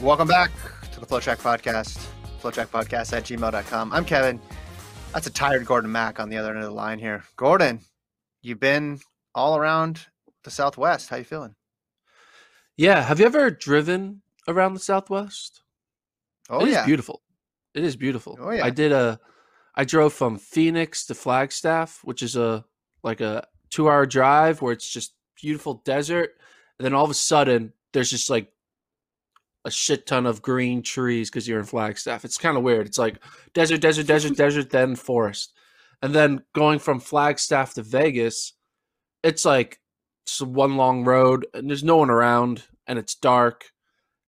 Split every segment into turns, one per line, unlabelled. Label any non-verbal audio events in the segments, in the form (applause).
Welcome back to the FloTrack Podcast. FloTrack Podcast at gmail.com. I'm Kevin. That's a tired Gordon Mack on the other end of the line here. Gordon, you've been all around the Southwest. How you feeling?
Yeah. Have you ever driven around the Southwest?
Oh,
It is
yeah.
beautiful. It is beautiful.
Oh, yeah.
I did a I drove from Phoenix to Flagstaff, which is a like a 2-hour drive where it's just beautiful desert, and then all of a sudden there's just like a shit ton of green trees because you're in Flagstaff. It's kind of weird. It's like desert, desert, desert, (laughs) desert, then forest. And then going from Flagstaff to Vegas, it's like it's one long road and there's no one around and it's dark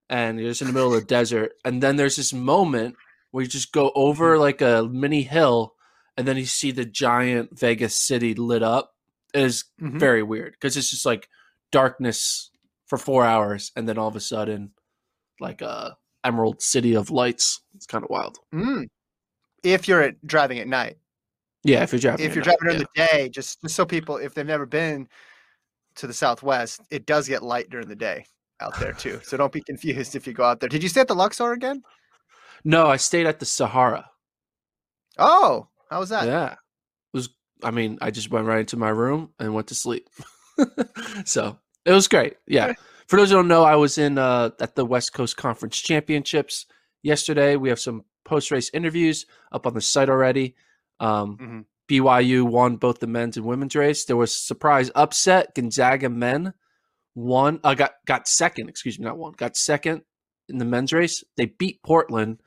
and you're just in the middle of the desert. And then there's this moment where you just go over like a mini hill and then you see the giant Vegas city lit up. It is
Mhm.
very weird because it's just like darkness for four hours and then all of a sudden like a emerald city of lights. It's kind of wild.
Mm. If you're driving at night.
Yeah, if you're driving.
if you're
night,
driving during
yeah.
the day, just, just so people, if they've never been to the Southwest, it does get light during the day out there too. So don't be (laughs) confused if you go out there. Did you stay at the Luxor again?
No, I stayed at the Sahara.
Oh, how was that?
Yeah. It was I mean, I just went right into my room and went to sleep. (laughs) so it was great. Yeah. (laughs) For those who don't know, I was in uh at the West Coast Conference Championships yesterday. We have some post race interviews up on the site already. Um
Mhm.
BYU won both the men's and women's race. There was a surprise upset. Gonzaga men won. Uh, got got second. Excuse me, not one. Got second in the men's race. They beat Portland,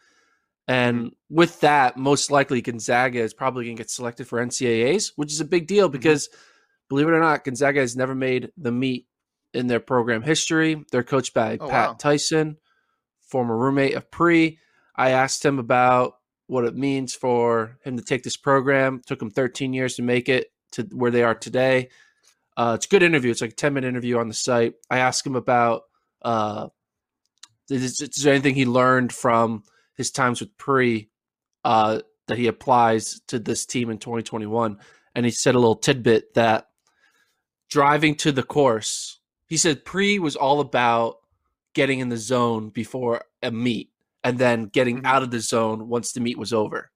and with that, most likely Gonzaga is probably going to get selected for NCAA's, which is a big deal because, believe it or not, Gonzaga has never made the meet in their program history. They're coached by
Oh,
Pat
wow.
Tyson, former roommate of Pre. I asked him about what it means for him to take this program. took him 13 years to make it to where they are today. Uh, it's a good interview. It's like a 10 minute interview on the site. I asked him about uh, is, is there anything he learned from his times with Pre uh, that he applies to this team in 2021. And he said a little tidbit that driving to the course, he said Pre was all about getting in the zone before a meet and then getting
Mhm.
out of the zone once the meet was over.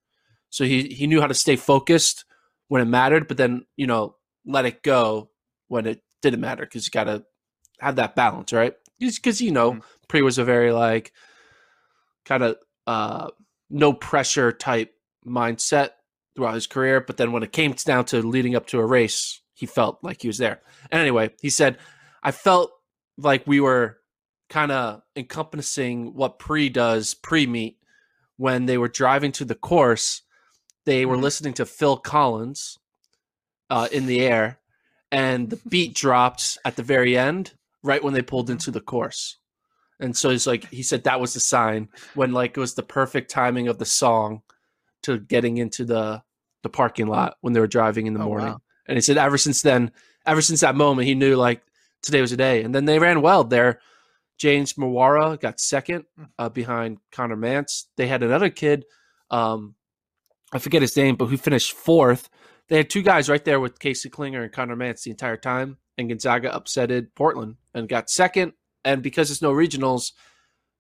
So he, he knew how to stay focused when it mattered, but then, you know, let it go when it didn't matter because you got to have that balance, right? Because, you know,
Mhm.
Pre was a very like kind of uh, no pressure type mindset throughout his career. But then when it came down to leading up to a race, he felt like he was there. And anyway, he said, I felt like we were kind of encompassing what pre does pre meet when they were driving to the course. They were
Mhm.
listening to Phil Collins uh, in the air, and the (laughs) beat dropped at the very end, right when they pulled into the course. And so it's like he said that was the sign when like it was the perfect timing of the song to getting into the the parking lot when they were driving in the
Oh,
morning.
wow.
And he said ever since then, ever since that moment, he knew like today was a day. And then they ran well there. James Mwaura got second uh, behind Conner Mantz. They had another kid, um, I forget his name, but who finished fourth. They had two guys right there with Casey Clinger and Conner Mantz the entire time. And Gonzaga upsetted Portland and got second. And because it's no regionals,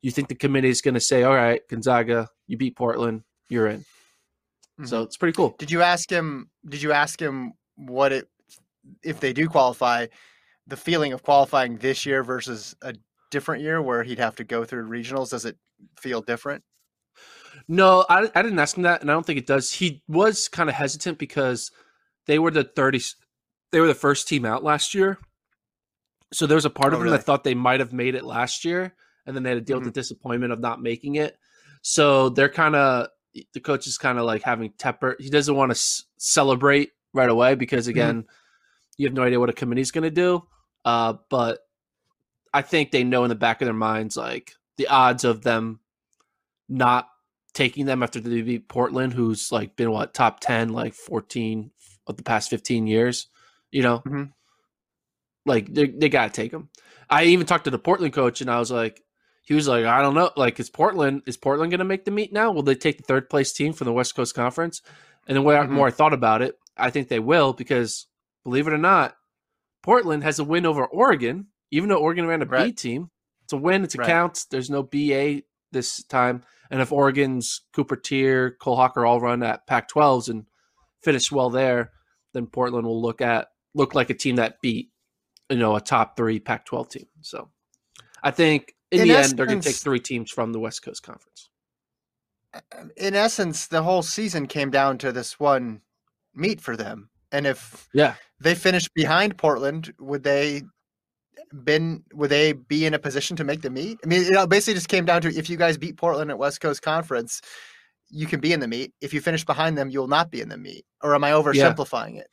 you think the committee is going to say, all right, Gonzaga, you beat Portland, you're in. Mm-hmm. So it's pretty cool.
Did you ask him? Did you ask him what it if they do qualify, the feeling of qualifying this year versus a different year where he'd have to go through regionals? Does it feel different?
No, I, I didn't ask him that, and I don't think it does. He was kind of hesitant because they were the 30, they were the first team out last year. So there was a part oh, of him really? that thought they might have made it last year, and then they had to deal mm-hmm. with the disappointment of not making it. So they're kind of the coach is kind of like having temper. He doesn't want to s- celebrate right away because mm-hmm. again, mm-hmm. you have no idea what a committee's going to do. Uh, but I think they know in the back of their minds like the odds of them not taking them after they beat Portland, who's like been what top ten like fourteen of the past fifteen years. You know, mm-hmm. like they they got to take them. I even talked to the Portland coach, and I was like, he was like, I don't know. Like, is Portland is Portland going to make the meet now? Will they take the third place team from the West Coast Conference? And the more, mm-hmm. more I thought about it, I think they will because believe it or not, Portland has a win over Oregon, even though Oregon ran a right. B team. It's a win. It's a right. count. There's no BA this time. And if Oregon's Cooper Teare, Cole Hocker all run at Pac-12s and finish well there, then Portland will look at look like a team that beat you know a top three Pac-12 team. So I think in, in the essence, end, they're going to take three teams from the West Coast Conference.
Um, in essence, the whole season came down to this one meet for them, and if
yeah
they finished behind Portland, would they been would they be in a position to make the meet? I mean, it basically just came down to if you guys beat Portland at West Coast Conference, you can be in the meet. If you finish behind them, you'll not be in the meet. Or am I oversimplifying yeah. it?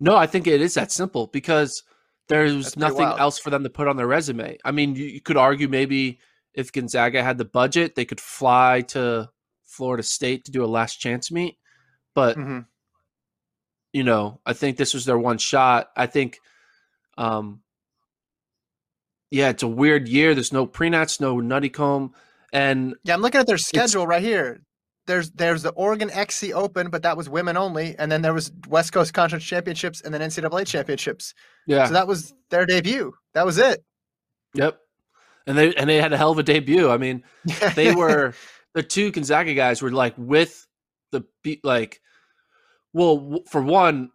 No, I think it is that simple because there's nothing wild. else for them to put on their resume. I mean, you, you, could argue maybe if Gonzaga had the budget, they could fly to Florida State to do a last chance meet. But mm-hmm. You know, I think this was their one shot. I think, um, yeah, it's a weird year. There's no prenats, no Nuttycombe, and
yeah, I'm looking at their schedule right here there's there's the Oregon XC Open, but that was women only, and then there was West Coast Conference Championships and then NCAA Championships.
Yeah,
so that was their debut. That was it.
Yep, and they and they had a hell of a debut. I mean, they (laughs) were the two Gonzaga guys were like with the like, well, for one,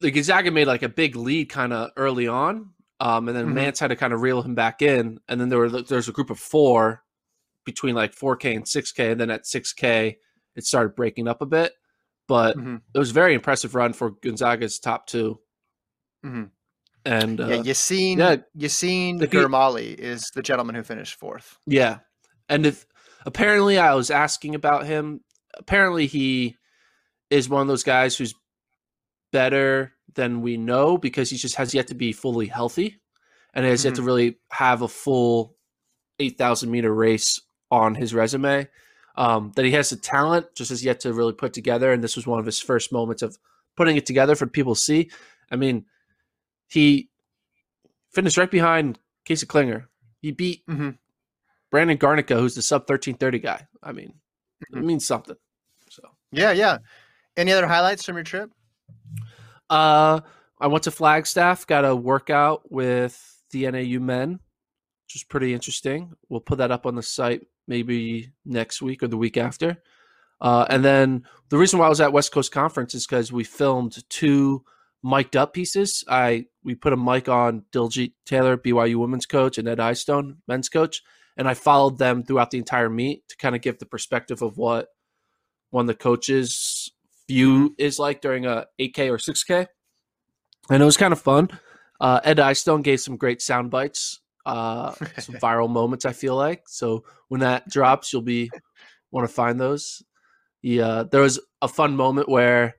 the Gonzaga made like a big lead kind of early on, um, and then mm-hmm. Mantz had to kind of reel him back in, and then there were there's a group of four between like 4K and 6K, and then at 6K it started breaking up a bit. But mm-hmm. it was a very impressive run for Gonzaga's top 2
mm-hmm.
And uh,
yeah, Yassine yeah, Yassine Gurmali is the gentleman who finished fourth.
Yeah, and if apparently I was asking about him. Apparently he is one of those guys who's better than we know because he just has yet to be fully healthy and has mm-hmm. yet to mm-hmm. really have a full 8,000 meter race on his resume. Um, that he has the talent, just as yet to really put together. And this was one of his first moments of putting it together for people to see. I mean, he finished right behind Casey Clinger. He beat mm-hmm. Brandon Garnica, who's the sub thirteen thirty guy. I mean, mm-hmm. it means something. So
yeah, yeah. Any other highlights from your trip?
Uh, I went to Flagstaff, got a workout with the NAU men, which was pretty interesting. We'll put that up on the site maybe next week or the week after. Uh, and then the reason why I was at West Coast Conference is because we filmed two mic'd up pieces. I we put a mic on Diljeet Taylor, BYU women's coach, and Ed Eyestone, men's coach, and I followed them throughout the entire meet to kind of give the perspective of what one of the coaches' view is like during a 8K or 6K. And it was kind of fun. Uh, Ed Eyestone gave some great sound bites uh, (laughs) some viral moments. I feel like so when that drops, you'll be want to find those. Yeah, there was a fun moment where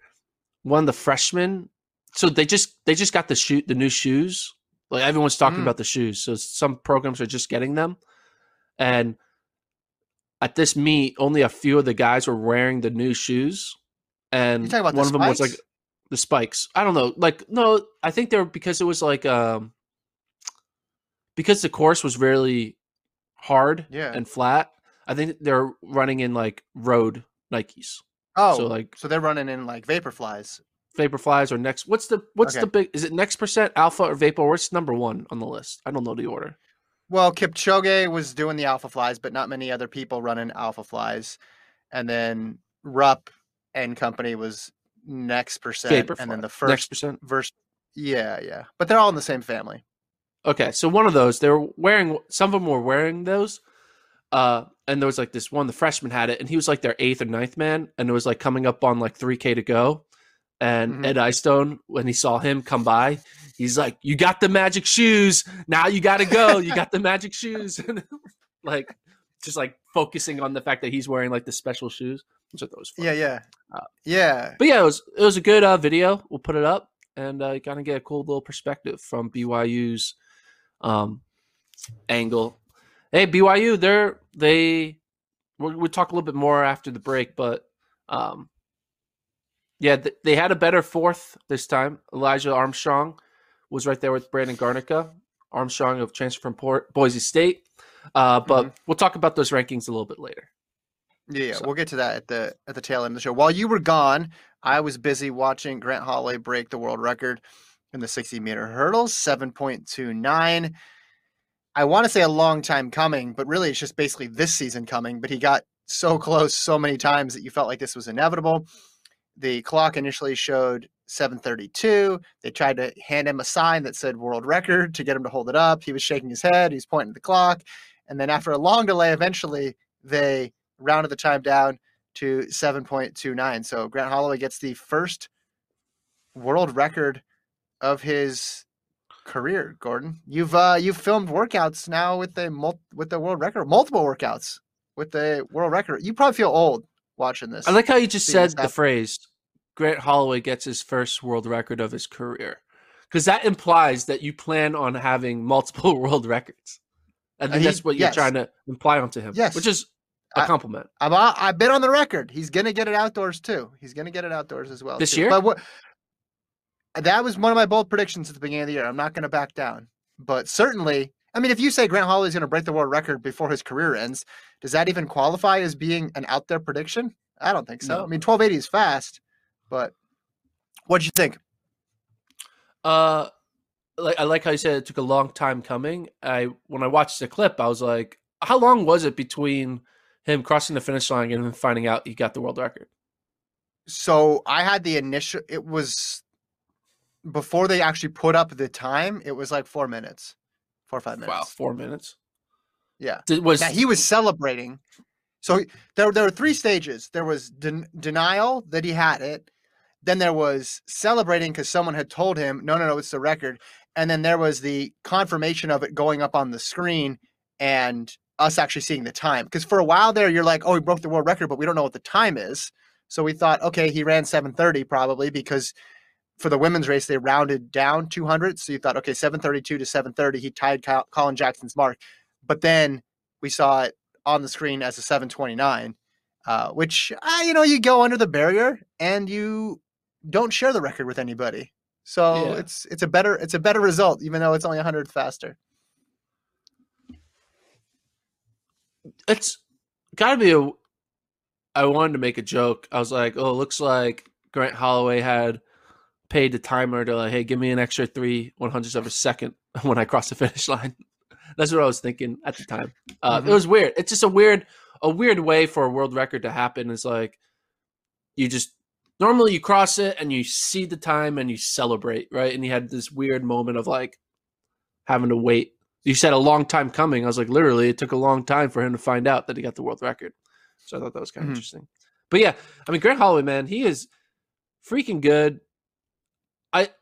one of the freshmen. So they just they just got the shoot the new shoes. Like everyone's talking mm. about the shoes. So some programs are just getting them, and at this meet, only a few of the guys were wearing the new shoes. And one of them was like, the spikes. I don't know. Like no, I think they're because it was like um because the course was really hard
Yeah.
and flat. I think they're running in like road Nikes.
Oh,
so like so
they're running in like Vaporflies.
Vaporflies or next what's the what's
Okay.
the big is it next percent alpha or vapor? What's number one on the list? I don't know the order.
Well, Kipchoge was doing the Alpha Flies, but not many other people running Alpha Flies. And then Rupp and company was next percent, and then the
Vaporfly. next
first
percent.
verse. Yeah, yeah, but they're all in the same family.
Okay, so one of those they were wearing. Some of them were wearing those, uh, and there was like this one. The freshman had it, and he was like their eighth or ninth man, and it was like coming up on like three k to go. And
Mhm.
Ed Eyestone, when he saw him come by, he's like, "You got the magic shoes. Now you got to go. You got the magic shoes." (laughs) And like, just like focusing on the fact that he's wearing like the special shoes, which I thought was fun.
Yeah, yeah,
Uh,
yeah.
But yeah, it was it was a good uh, video. We'll put it up and uh, kind of get a cool little perspective from BYU's um, angle. Hey, BYU, they're they we'll, we'll talk a little bit more after the break, but um, yeah, th- they had a better fourth this time. Elijah Armstrong was right there with Brandon Garnica. Armstrong of transfer from Port, Boise State. Uh, but we'll talk about those rankings a little bit later.
Yeah,
So-
we'll get to that at the at the tail end of the show. While you were gone, I was busy watching Grant Holloway break the world record in the 60 meter hurdles, 7.29. I want to say a long time coming, but really it's just basically this season coming. But he got so close so many times that you felt like this was inevitable. The clock initially showed 732. They tried to hand him a sign that said world record to get him to hold it up. He was shaking his head, he's pointing at the clock. And then after a long delay, eventually they rounded the time down to 7.29. So Grant Holloway gets the first world record of his career. Gordon, you've uh, you've filmed workouts now with the mul- with the world record, multiple workouts with the world record. You probably feel old watching this.
I like how you just said the phrase Grant Holloway gets his first world record of his career. Because that implies that you plan on having multiple (laughs) world records. I
Uh, he-
that's what you're
yes.
trying to imply onto him.
Yes.
Which is a
I-
compliment.
I'm, uh, I've been on the record. He's gonna get it outdoors too. He's gonna get it outdoors as well
This
too.
year?
But what? That was one of my bold predictions at the beginning of the year. I'm not gonna back down. But certainly, I mean, if you say Grant Holloway's gonna break the world record before his career ends, does that even qualify as being an out there prediction? I don't think so.
No.
I mean, 1280 is fast, but what'd you think?
Uh like I like how you said it took a long time coming. I when I watched the clip, I was like, how long was it between him crossing the finish line and then finding out he got the world record?
So I had the initial. It was before they actually put up the time. It was like four minutes, four or five minutes.
Wow, four minutes.
Yeah.
Did, was
Now he was celebrating. So there, there were three stages. There was den- denial that he had it. Then there was celebrating because someone had told him, no, no, no, it's the record. And then there was the confirmation of it going up on the screen and us actually seeing the time. Because for a while there, you're like, oh, he broke the world record, but we don't know what the time is. So we thought, okay, he ran 730 probably because for the women's race, they rounded down 200. So you thought, okay, 732 to 730, he tied Col- Colin Jackson's mark. But then we saw it on the screen as a 729, uh, which, uh, you know, you go under the barrier and you don't share the record with anybody. So
Yeah.
it's it's a better it's a better result, even though it's only 100 faster.
It's gotta be a I wanted to make a joke. I was like, oh, it looks like Grant Holloway had paid the timer to like, hey, give me an extra three one hundredths of a second (laughs) when I cross the finish line. That's what I was thinking at the time. Uh,
Mhm.
It was weird. It's just a weird, a weird way for a world record to happen. It's like you just normally you cross it and you see the time and you celebrate, right? And you had this weird moment of like having to wait. You said a long time coming. I was like, literally, it took a long time for him to find out that he got the world record. So I thought that was kind of
Mhm.
interesting. But yeah, I mean, Grant Holloway, man, he is freaking good. I,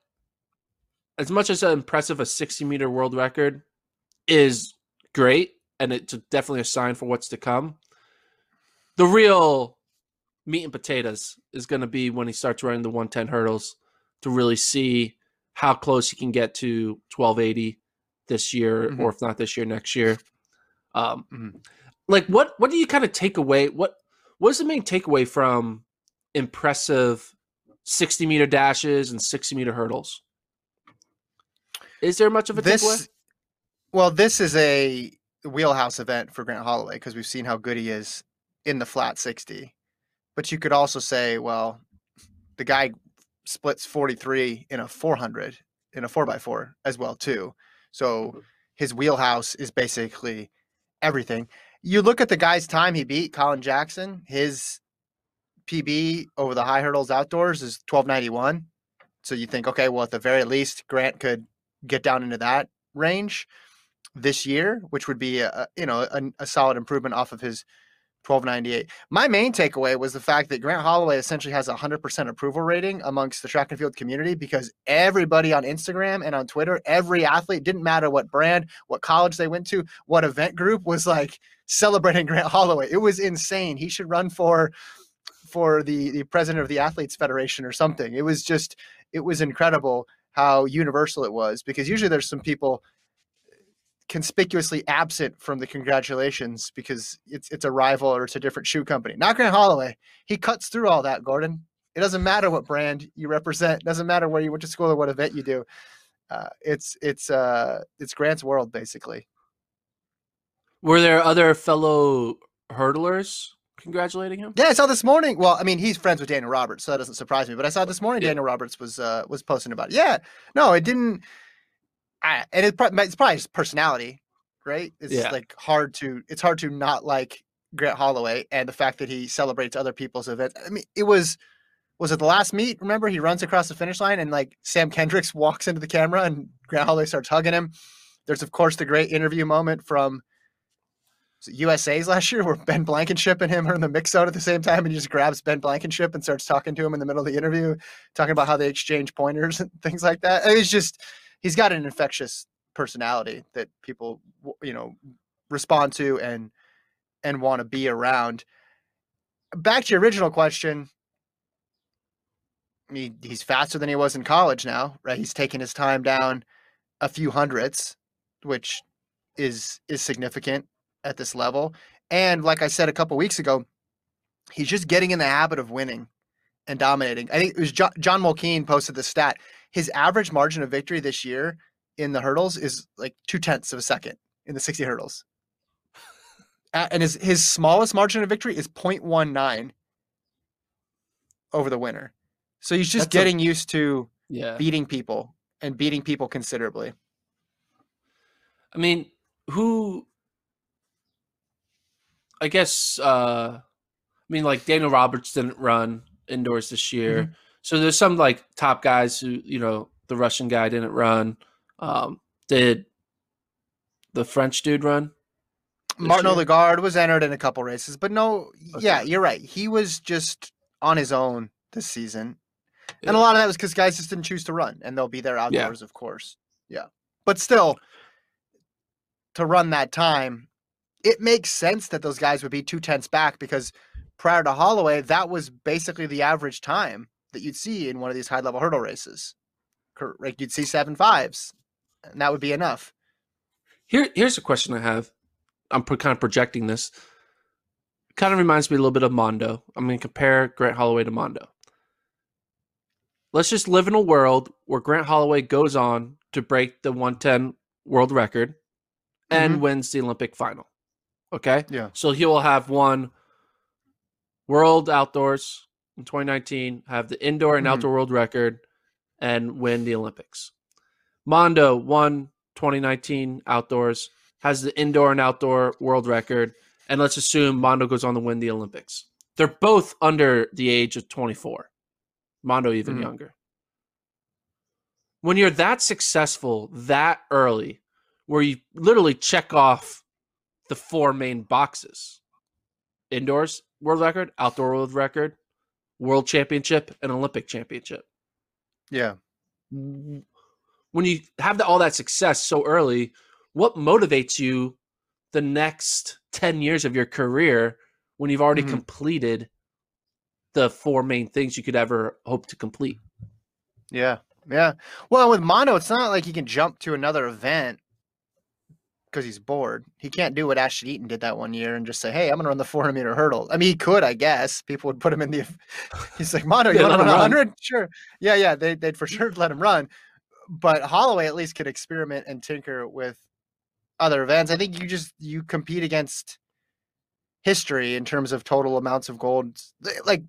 as much as an impressive a 60 meter world record is great, and it's definitely a sign for what's to come. The real meat and potatoes is going to be when he starts running the 110 hurdles to really see how close he can get to 1280 this year,
Mhm.
or if not this year, next year. Um,
Mhm.
Like, what what do you kind of take away? What what is the main takeaway from impressive 60 meter dashes and 60 meter hurdles. Is there much of a takeaway?
Well, this is a wheelhouse event for Grant Holloway because we've seen how good he is in the flat 60. But you could also say, well, the guy splits 43 in a 400 in a 4x4 as well too. So mm-hmm. his wheelhouse is basically everything. You look at the guy's time he beat, Colin Jackson, his PB over the high hurdles outdoors is 1291. So you think, okay, well, at the very least, Grant could get down into that range this year, which would be a, you know a, a solid improvement off of his 1298. My main takeaway was the fact that Grant Holloway essentially has a 100% approval rating amongst the track and field community because everybody on Instagram and on Twitter, every athlete, didn't matter what brand, what college they went to, what event group was like celebrating (laughs) Grant Holloway. It was insane. He should run for for the the president of the athletes federation or something. It was just it was incredible how universal it was because usually there's some people conspicuously absent from the congratulations because it's it's a rival or it's a different shoe company. Not Grant Holloway. He cuts through all that, Gordon. It doesn't matter what brand you represent. It doesn't matter where you went to school or what event you do. Uh, it's it's uh it's Grant's world basically.
Were there other fellow hurdlers congratulating him?
Yeah, I saw this morning. Well, I mean, he's friends with Daniel Roberts, so that doesn't surprise me. But I saw this morning
Yeah.
Daniel Roberts was uh was posting about it. Yeah, no, it didn't. I, and it, it's probably his personality, right? It's
Yeah.
like hard to it's hard to not like Grant Holloway and the fact that he celebrates other people's events. I mean, it was was it the last meet? Remember, he runs across the finish line and like Sam Kendricks (laughs) walks into the camera and Grant Holloway starts hugging him. There's of course the great interview moment from USA's last (laughs) year where Ben Blankenship and him are in the mix zone at the same time and he just grabs Ben Blankenship and starts talking to him in the middle of the interview, talking about how they exchange pointers (laughs) and things like that. It's just he's got an infectious personality that people you know respond to and and want to be around. Back to your original question. He, he's faster than he was in college now, right? He's taking his time down a few hundredths, which is is significant at this level. And like I said a couple weeks ago, he's just getting in the habit of winning and dominating. I think it was John, John Mulkeen posted the stat. His average margin of victory this year in the hurdles is like two tenths of a second in the 60 hurdles. And his, his smallest margin of victory is 0.19 over the winner. So he's just
That's a-
getting used to
Yeah.
beating people and beating people considerably.
I mean, who? I guess. uh I mean, like Daniel Roberts didn't run indoors this year, so there's some like top guys who you know the Russian guy didn't run. Um Did the French dude run?
Martin
year?
Odegaard was entered in a couple races, but no, yeah, you're right. He was just on his own this season. And a lot of that was because guys just didn't choose to run, and they'll be there outdoors, of course. Yeah. But still, to run that time, it makes sense that those guys would be two tenths back because prior to Holloway, that was basically the average time that you'd see in one of these high level hurdle races. Like you'd see seven fives, and that would be enough.
Here, here's a question I have. I'm kind of projecting this. Kind of reminds me a little bit of Mondo. I'm going to compare Grant Holloway to Mondo. Let's just live in a world where Grant Holloway goes on to break the 110 world record and
Mhm.
wins the Olympic final. Okay?
Yeah.
So he will have won World Outdoors in 2019, have the indoor and
Mhm.
outdoor world record, and win the Olympics. Mondo won 2019 outdoors, has the indoor and outdoor world record, and let's assume Mondo goes on to win the Olympics. They're both under the age of 24. Mondo even
Mhm.
younger. When you're that successful that early, where you literally check off the four main boxes indoors world record, outdoor world record, world championship, and Olympic championship.
Yeah.
When you have the, all that success so early, what motivates you the next 10 years of your career when you've already
Mhm.
completed the four main things you could ever hope to complete?
Yeah, yeah. Well, with Mondo, it's not like you can jump to another event because he's bored. He can't do what Ashton Eaton did that one year and just say, "Hey, I'm gonna run the 400 meter hurdle." I mean, he could, I guess. People would put him in the. (laughs) (laughs) He's like, "Mondo, you want to run
him run.
100? Sure. Yeah, yeah. They, they'd for sure let him run, but Holloway at least could experiment and tinker with other events. I think you just you compete against history in terms of total amounts of gold. Like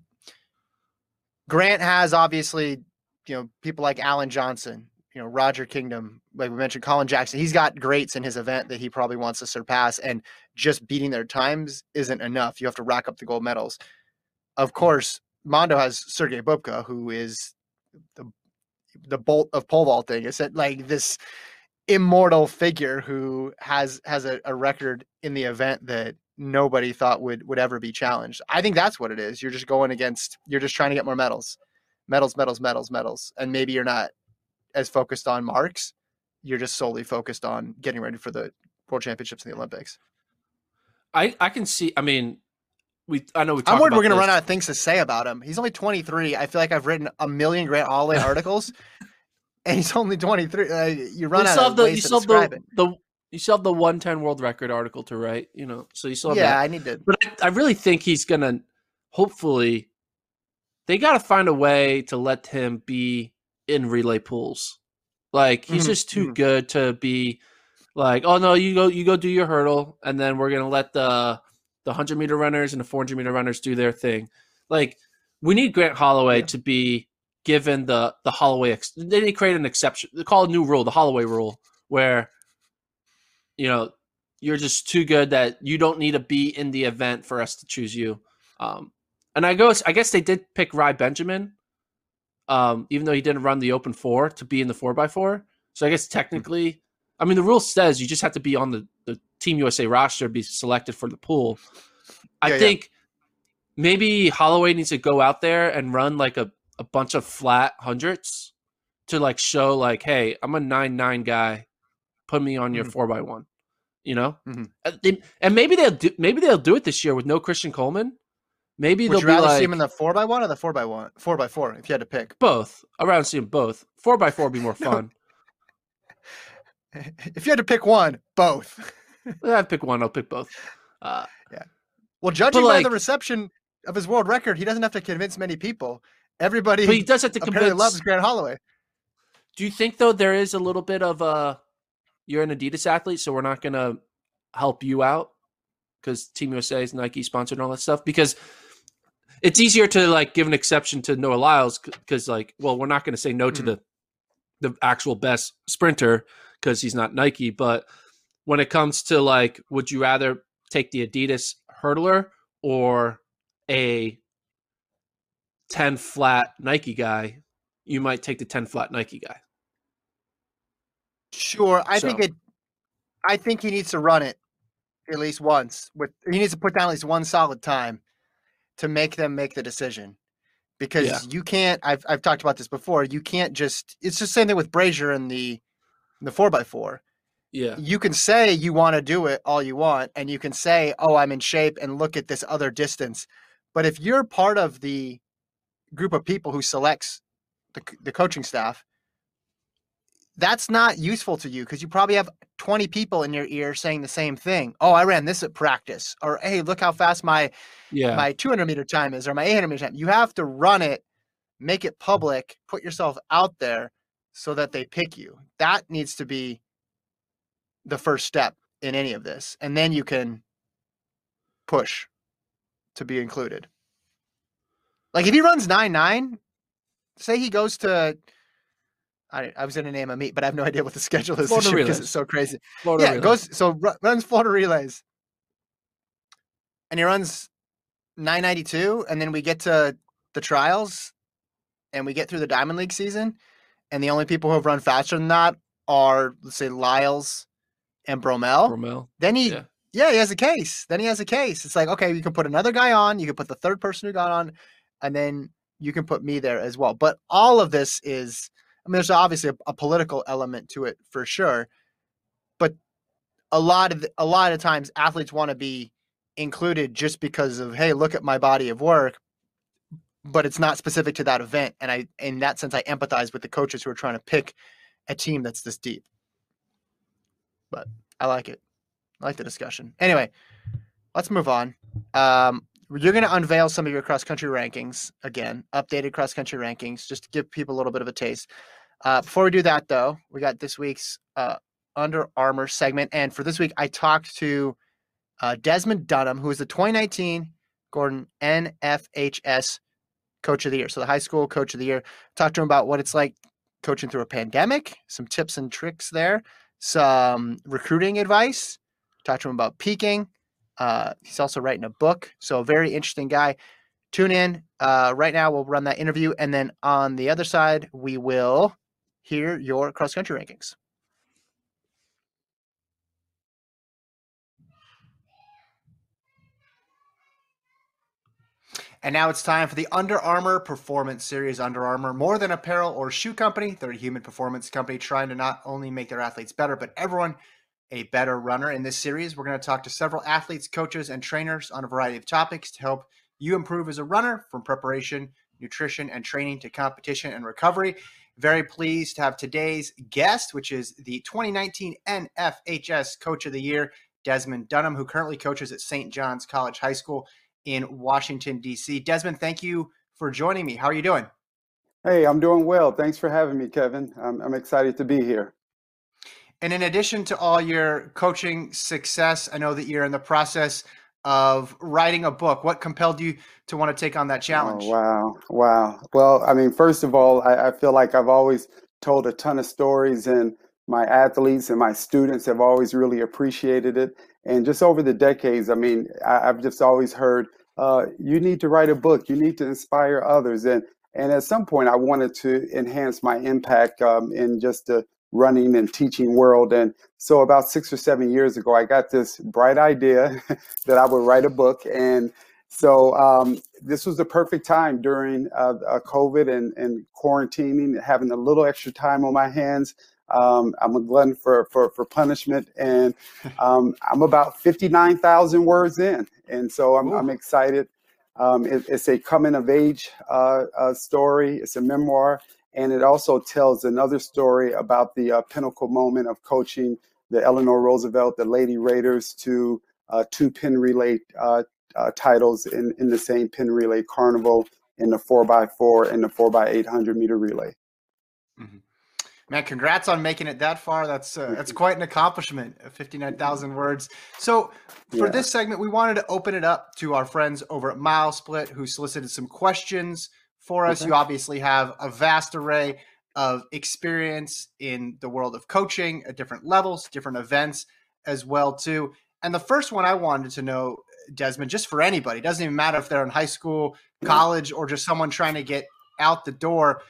Grant has obviously, you know, people like Alan Johnson, you know, Roger Kingdom, like we mentioned, Colin Jackson. He's got greats in his event that he probably wants to surpass, and just beating their times isn't enough. You have to rack up the gold medals. Of course, Mondo has Sergey Bubka, who is the the bolt of pole vaulting. It's like this immortal figure who has has a, a record in the event that nobody thought would would ever be challenged. I think that's what it is. You're just going against. You're just trying to get more medals, medals, medals, medals, medals, and maybe you're not as focused on marks. You're just solely focused on getting ready for the world championships and the Olympics.
I I can see. I mean, we I know we.
I'm worried we're going to run out of things to say about him. He's only 23. I feel like I've written a million Grant Holloway (laughs) articles, and he's only 23. Uh, you run
you
out of
the you
ways to describe
the,
it.
the you still have the 110 world record article to write. You know, so you still have
Yeah,
that.
I need to.
But I, I really think he's gonna. Hopefully, they got to find a way to let him be in relay pools. Like he's
Mhm,
just too
mhm.
good to be like, oh no, you go, you go do your hurdle, and then we're gonna let the the hundred meter runners and the four hundred meter runners do their thing. Like we need Grant Holloway
Yeah.
to be given the the Holloway. Ex- they need to create an exception. They call it a new rule, the Holloway rule, where you know you're just too good that you don't need to be in the event for us to choose you. Um, and I go, I guess they did pick Rai Benjamin, um, even though he didn't run the open four to be in the four by four. So I guess technically, I mean, the rule says you just have to be on the, the Team USA roster to be selected for the pool. I
Yeah, yeah.
think maybe Holloway needs to go out there and run like a, a bunch of flat hundreds to like show like, hey, I'm a nine nine guy. Put me on your
Mhm.
four by one. You know,
Mhm.
and, and maybe they'll do maybe they'll do it this year with no Christian Coleman. Maybe
Would
they'll
you
be
rather
like
see him in the four by one or the four by one? Four by four, if you had to pick.
both. I'd rather see them both. Four by four would be more (laughs)
No.
fun.
If you had to pick one, both. (laughs)
I'd pick one. I'll pick both. Uh,
Well, judging by the reception of his world record, he doesn't have to convince many people. Everybody
but he does have to convince.
loves Grant Holloway.
Do you think though there is a little bit of a you're an Adidas athlete, so we're not going to help you out because Team USA is Nike sponsored and all that stuff? Because it's easier to like give an exception to Noah Lyles because like, well, we're not going to say no to
Mhm.
the the actual best sprinter because he's not Nike. But when it comes to like, would you rather take the Adidas hurdler or a 10 flat Nike guy? You might take the 10 flat Nike guy.
Sure, I think it. I think he needs to run it at least once. With he needs to put down at least one solid time to make them make the decision, because
Yeah.
you can't. I've I've talked about this before. You can't just. It's the same thing with Brazier and the the four by four.
Yeah.
You can say you want to do it all you want, and you can say, "Oh, I'm in shape," and look at this other distance. But if you're part of the group of people who selects the the coaching staff, that's not useful to you because you probably have 20 people in your ear saying the same thing. Oh, I ran this at practice, or hey, look how fast my
Yeah.
my 200 meter time is, or my 800 meter time. You have to run it, make it public, put yourself out there so that they pick you. That needs to be the first step in any of this, and then you can push to be included. Like if he runs nine nine, say he goes to. I, I was going to name a meet, but I have no idea what the schedule is this
Florida
year because it's so crazy.
Florida
yeah,
Relay.
goes so ru- runs Florida relays, and he runs nine ninety two, and then we get to the trials, and we get through the Diamond League season, and the only people who have run faster than that are let's say Lyles and Bromell.
Romel.
Then he,
Yeah.
yeah. he has a case. Then he has a case. It's like okay, you can put another guy on, you can put the third person who got on, and then you can put me there as well. But all of this is, I mean, there's obviously a, a political element to it for sure, but a lot of the, a lot of times athletes want to be included just because of hey, look at my body of work. But it's not specific to that event, and I, in that sense, I empathize with the coaches who are trying to pick a team that's this deep. But I like it. I like the discussion. Anyway, let's move on. Um, you're going to unveil some of your cross country rankings again, updated cross country rankings, just to give people a little bit of a taste. Uh, before we do that, though, we got this week's uh, Under Armour segment, and for this week, I talked to uh, Desmond Dunham, who is the 2019 Gordon NFHS Coach of the Year, so the high school Coach of the Year. Talked to him about what it's like coaching through a pandemic, some tips and tricks there, some recruiting advice. Talked to him about peaking uh, he's also writing a book, so a very interesting guy. Tune in uh, right now. We'll run that interview, and then on the other side, we will hear your cross country rankings. And now it's time for the Under Armour Performance Series. Under Armour, more than apparel or shoe company, they're a human performance company trying to not only make their athletes better, but everyone a better runner. In this series, we're going to talk to several athletes, coaches, and trainers on a variety of topics to help you improve as a runner from preparation, nutrition, and training to competition and recovery. Very pleased to have today's guest, which is the 2019 NFHS Coach of the Year, Desmond Dunham, who currently coaches at St. John's College High School in Washington, D.C. Desmond, thank you for joining me. How are you doing?
Hey, I'm doing well. Thanks for having me, Kevin. I'm, I'm excited to be here.
And in addition to all your coaching success, I know that you're in the process of writing a book. What compelled you to want to take on that challenge?
Oh, wow. Wow. Well, I mean, first of all, I, I, feel like I've always told a ton of stories, and my athletes and my students have always really appreciated it. And just over the decades, I mean, I, have just always heard, uh, you need to write a book, you need to inspire others. And and at some point, I wanted to enhance my impact um, in just the running and teaching world. And so about six or seven years ago, I got this bright idea (laughs) that I would write a book. And so um, this was the perfect time during uh, uh, COVID and, and quarantining, having a little extra time on my hands. Um, I'm a glutton for, for, for punishment, and (laughs) um, I'm about 59,000 words in. And so I'm, I'm excited. Um, it, it's a coming of age uh, uh story, it's a memoir and it also tells another story about the uh, pinnacle moment of coaching the Eleanor Roosevelt, the Lady Raiders, to uh, two Penn relay uh, uh titles in, in the same Penn relay carnival in the 4x4 and the 4x800 meter relay.
Mm-hmm. Man, congrats on making it that far. That's uh, that's quite an accomplishment. Fifty nine thousand words. So, for yeah. this segment, we wanted to open it up to our friends over at MileSplit, who solicited some questions for us. Okay. You obviously have a vast array of experience in the world of coaching at different levels, different events as well too. And the first one I wanted to know, Desmond, just for anybody, doesn't even matter if they're in high school, college, or just someone trying to get out the door,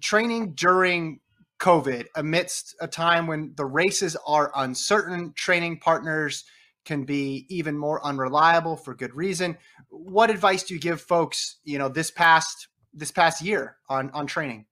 training during COVID amidst a time when the races are uncertain, training partners can be even more unreliable for good reason. What advice do you give folks, you know, this past this past year on on training?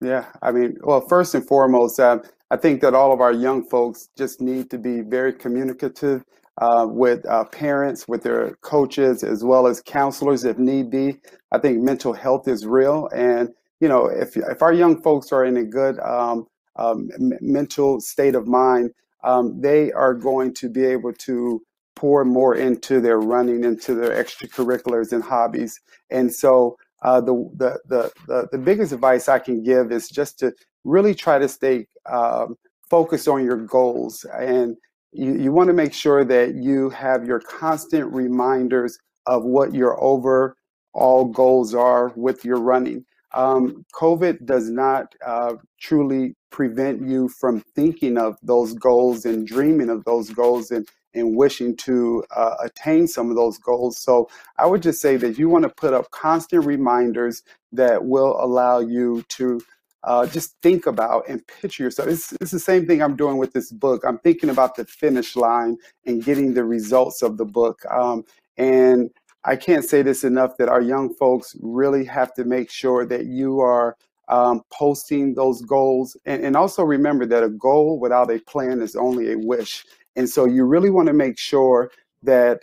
Yeah, I mean, well, first and foremost, um, I think that all of our young folks just need to be very communicative uh, with uh, parents, with their coaches, as well as counselors if need be. I think mental health is real, and you know, if if our young folks are in a good um, um, mental state of mind, um, they are going to be able to pour more into their running, into their extracurriculars and hobbies, and so uh, the, the, the, the, biggest advice I can give is just to really try to stay um, focused on your goals. And you, you want to make sure that you have your constant reminders of what your overall goals are with your running. Um, COVID does not uh, truly prevent you from thinking of those goals and dreaming of those goals and and wishing to uh, attain some of those goals. So I would just say that you want to put up constant reminders that will allow you to uh, just think about and picture yourself. It's, it's the same thing I'm doing with this book. I'm thinking about the finish line and getting the results of the book. Um, and I can't say this enough that our young folks really have to make sure that you are um, posting those goals. And, and also remember that a goal without a plan is only a wish. And so you really want to make sure that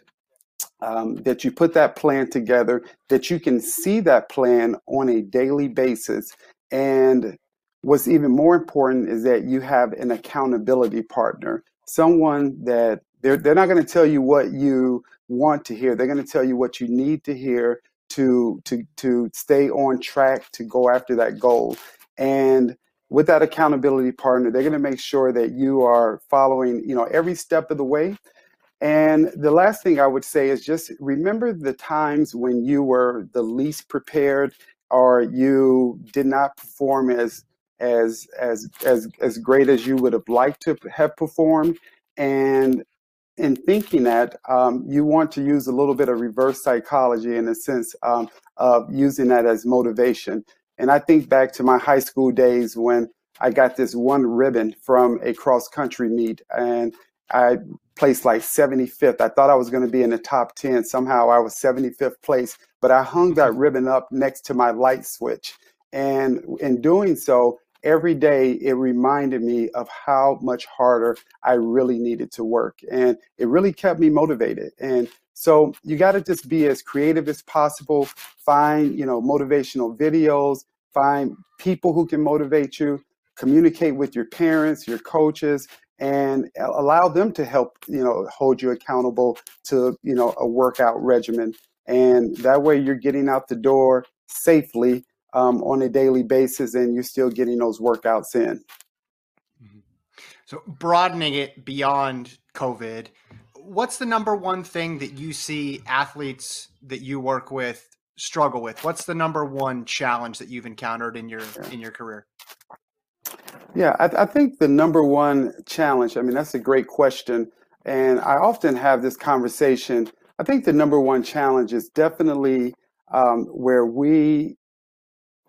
um, that you put that plan together, that you can see that plan on a daily basis. And what's even more important is that you have an accountability partner, someone that They're, they're not going to tell you what you want to hear. They're going to tell you what you need to hear to to to stay on track to go after that goal. And with that accountability partner, they're going to make sure that you are following, you know, every step of the way. And the last thing I would say is just remember the times when you were the least prepared or you did not perform as as as as as great as you would have liked to have performed and in thinking that, um, you want to use a little bit of reverse psychology in the sense um, of using that as motivation. And I think back to my high school days when I got this one ribbon from a cross country meet and I placed like 75th. I thought I was going to be in the top 10. Somehow I was 75th place, but I hung that mm-hmm. ribbon up next to my light switch. And in doing so, every day it reminded me of how much harder I really needed to work. And it really kept me motivated. And so you got to just be as creative as possible. Find, you know, motivational videos, find people who can motivate you, communicate with your parents, your coaches, and allow them to help, you know, hold you accountable to, you know, a workout regimen. And that way you're getting out the door safely um, on a daily basis and you're still getting those workouts in.
Mm-hmm. So, broadening it beyond COVID, what's the number one thing that you see athletes that you work with struggle with? What's the number one challenge that you've encountered in your yeah. in your career?
Yeah, I, I think the number one challenge. I mean, that's a great question, and I often have this conversation. I think the number one challenge is definitely um, where we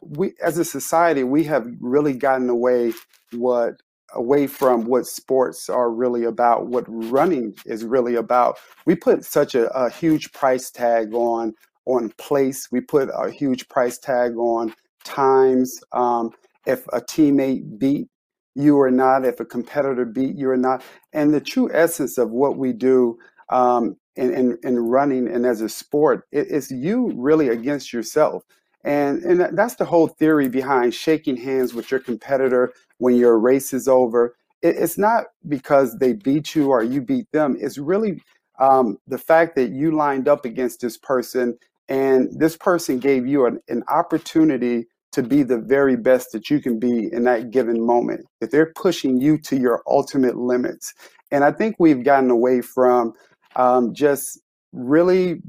we as a society we have really gotten away what away from what sports are really about what running is really about. We put such a, a huge price tag on on place. We put a huge price tag on times. Um, if a teammate beat you or not if a competitor beat you or not. And the true essence of what we do um, in, in, in running and as a sport it, it's you really against yourself. And, and that's the whole theory behind shaking hands with your competitor when your race is over. It, it's not because they beat you or you beat them. It's really um, the fact that you lined up against this person and this person gave you an, an opportunity to be the very best that you can be in that given moment. If they're pushing you to your ultimate limits. And I think we've gotten away from um, just really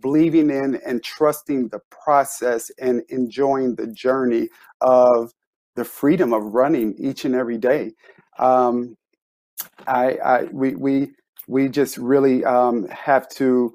believing in and trusting the process and enjoying the journey of the freedom of running each and every day. Um, I, I, we, we, we just really um, have to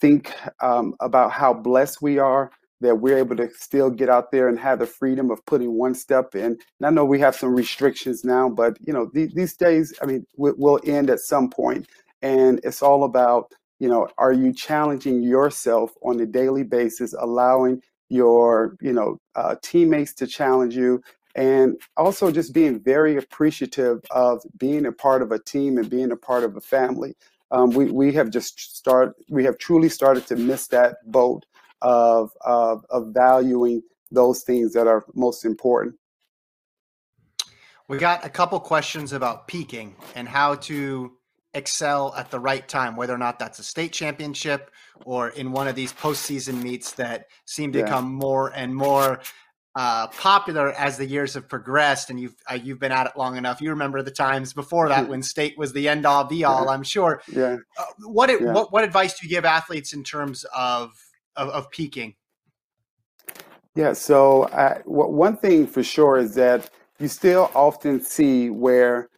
think um, about how blessed we are that we're able to still get out there and have the freedom of putting one step in. And I know we have some restrictions now, but you know these, these days, I mean, will end at some point, and it's all about you know are you challenging yourself on a daily basis allowing your you know uh, teammates to challenge you and also just being very appreciative of being a part of a team and being a part of a family. Um, we, we have just started we have truly started to miss that boat of, of of valuing those things that are most important.
We got a couple questions about peaking and how to excel at the right time, whether or not that's a state championship or in one of these postseason meets that seem to yeah. become more and more uh, popular as the years have progressed. And you've uh, you've been at it long enough. You remember the times before that when state was the end all be all. I'm sure.
Yeah.
Uh, what, yeah. what what advice do you give athletes in terms of of, of peaking?
Yeah. So uh, one thing for sure is that you still often see where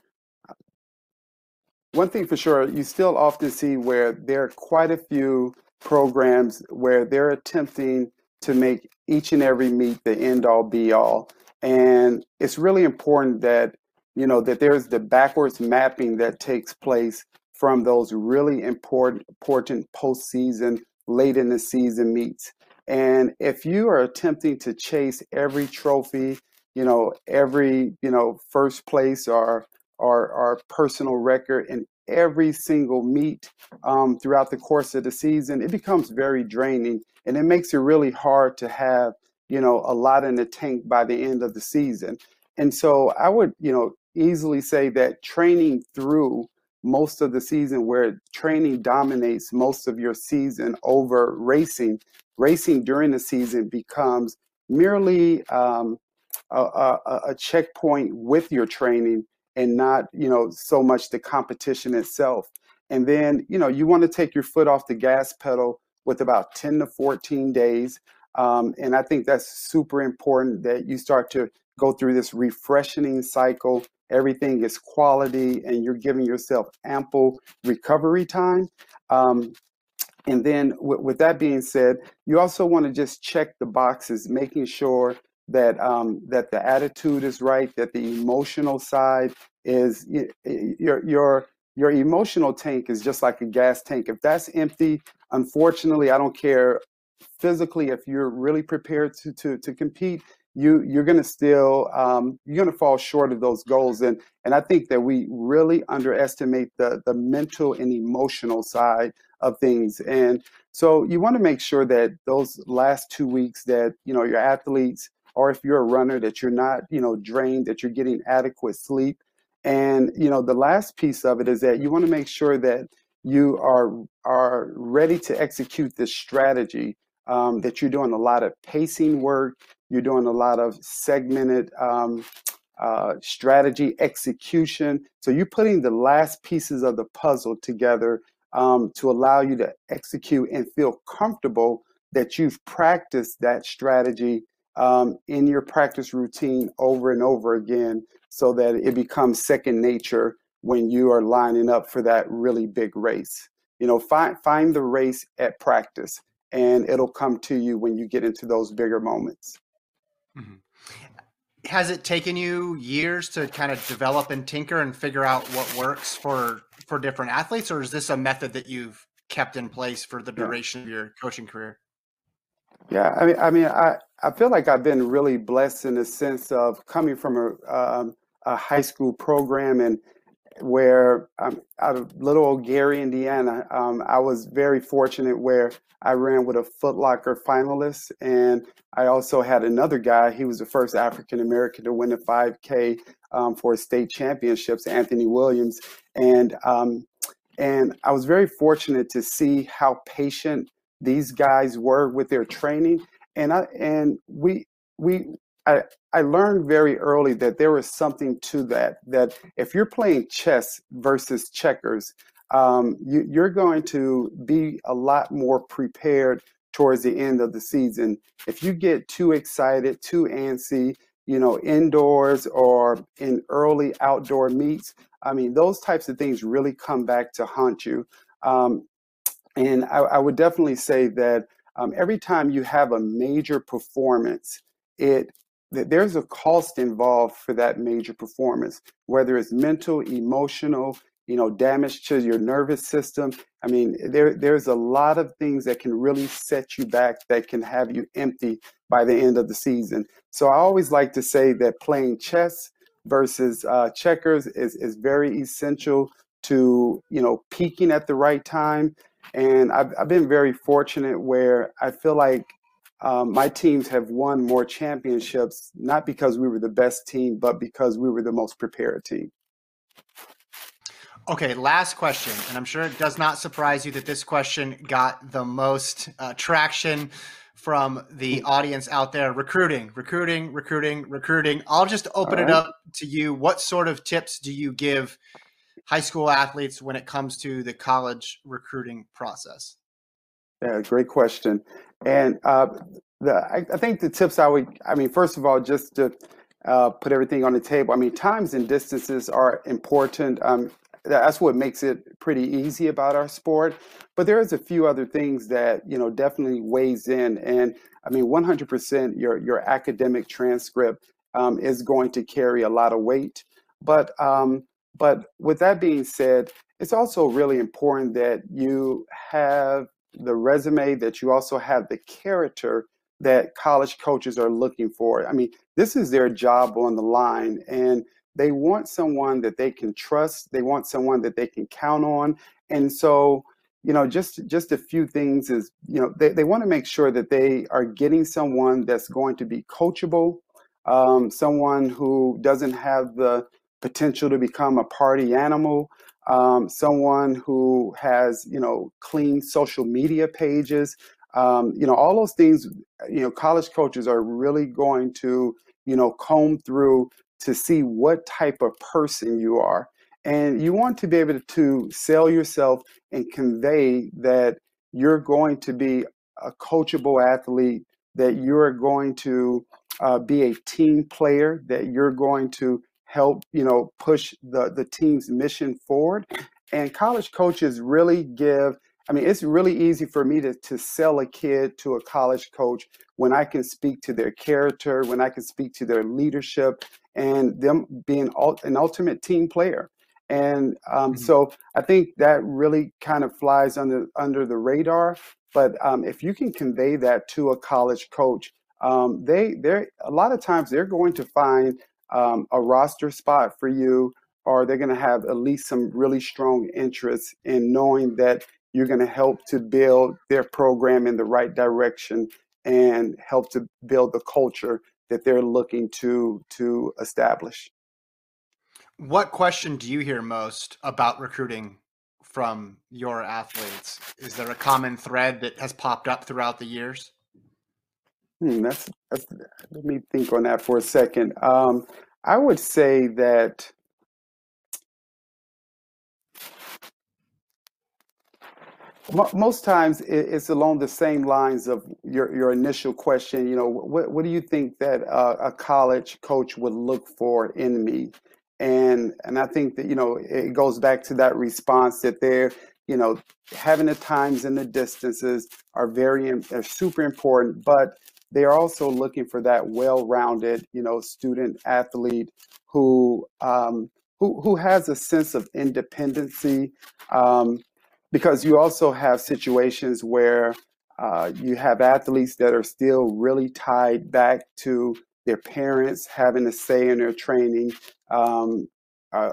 one thing for sure, you still often see where there are quite a few programs where they're attempting to make each and every meet the end all be all. And it's really important that, you know, that there's the backwards mapping that takes place from those really important important postseason, late in the season meets. And if you are attempting to chase every trophy, you know, every, you know, first place or our, our personal record in every single meet um, throughout the course of the season, it becomes very draining and it makes it really hard to have, you know, a lot in the tank by the end of the season. And so I would, you know, easily say that training through most of the season where training dominates most of your season over racing, racing during the season becomes merely um, a, a, a checkpoint with your training and not, you know, so much the competition itself. And then, you know, you want to take your foot off the gas pedal with about 10 to 14 days. Um, and I think that's super important that you start to go through this refreshing cycle. Everything is quality, and you're giving yourself ample recovery time. Um, and then, with, with, that being said, you also want to just check the boxes, making sure that um, that the attitude is right, that the emotional side is your your your emotional tank is just like a gas tank. If that's empty, unfortunately, I don't care physically if you're really prepared to to to compete you you're to still um, you're to fall short of those goals and and i think that we really underestimate the the mental and emotional side of things and so you want to make sure that those last two weeks that you know your athletes or if you're a runner that you're not you know drained that you're getting adequate sleep and you know the last piece of it is that you want to make sure that you are are ready to execute this strategy um, that you're doing a lot of pacing work, you're doing a lot of segmented um, uh, strategy execution. So you're putting the last pieces of the puzzle together um, to allow you to execute and feel comfortable that you've practiced that strategy um, in your practice routine over and over again so that it becomes second nature when you are lining up for that really big race. You know, find find the race at practice and it'll come to you when you get into those bigger moments.
Mm-hmm. Has it taken you years to kind of develop and tinker and figure out what works for for different athletes, or is this a method that you've kept in place for the duration yeah. of your coaching career?
Yeah, I mean, I mean, I, I feel like I've been really blessed in the sense of coming from a, um, a high school program and where I'm out of little old Gary, Indiana, um, I was very fortunate where I ran with a Footlocker finalist, and I also had another guy. He was the first African American to win a 5K um, for state championships, Anthony Williams, and um, and I was very fortunate to see how patient these guys were with their training, and I and we we I, I learned very early that there was something to that. That if you're playing chess versus checkers, um, you, you're going to be a lot more prepared towards the end of the season. If you get too excited, too antsy, you know, indoors or in early outdoor meets, I mean, those types of things really come back to haunt you. Um, and I, I, would definitely say that um, every time you have a major performance, it there's a cost involved for that major performance, whether it's mental, emotional, you know, damage to your nervous system. I mean, there there's a lot of things that can really set you back that can have you empty by the end of the season. So I always like to say that playing chess versus uh, checkers is is very essential to you know peaking at the right time. And I've, I've been very fortunate where I feel like um, my teams have won more championships, not because we were the best team, but because we were the most prepared team.
Okay, last question. And I'm sure it does not surprise you that this question got the most uh, traction from the audience out there recruiting, recruiting, recruiting, recruiting. I'll just open right. it up to you. What sort of tips do you give high school athletes when it comes to the college recruiting process?
Yeah, great question. And uh, the I, I, think the tips I would, I mean, first of all, just to uh, put everything on the table. I mean, times and distances are important. Um, that's what makes it pretty easy about our sport. But there's a few other things that you know definitely weighs in. And I mean, 100% your your academic transcript um, is going to carry a lot of weight. But um, but with that being said, it's also really important that you have the resume, that you also have the character that college coaches are looking for. I mean, this is their job on the line, and they want someone that they can trust. They want someone that they can count on. And so, you know, just just a few things is, you know, they, they want to make sure that they are getting someone that's going to be coachable, um, someone who doesn't have the potential to become a party animal, um, someone who has, you know, clean social media pages. Um, you know, all those things, you know, college coaches are really going to, you know, comb through to see what type of person you are. And you want to be able to sell yourself and convey that you're going to be a coachable athlete, that you're going to uh, be a team player, that you're going to help, you know, push the, the team's mission forward. And college coaches really give, I mean, it's really easy for me to, to sell a kid to a college coach when I can speak to their character, when I can speak to their leadership, and them being an ultimate team player. And um, mm-hmm. so I think that really kind of flies under under the radar. But um, if you can convey that to a college coach, um, they they're a lot of times they're going to find um, a roster spot for you, or they're going to have at least some really strong interest in knowing that you're going to help to build their program in the right direction and help to build the culture that they're looking to to establish.
What question do you hear most about recruiting from your athletes? Is there a common thread that has popped up throughout the years?
Hmm, that's, that's let me think on that for a second. Um, I would say that most times it's along the same lines of your, your initial question. You know, what, what do you think that uh, a college coach would look for in me? And and I think that you know it goes back to that response that they're you know having the times and the distances are very are super important, but they are also looking for that well-rounded you know student athlete who um, who who has a sense of independency. Um, because you also have situations where uh, you have athletes that are still really tied back to their parents having a say in their training, um, uh,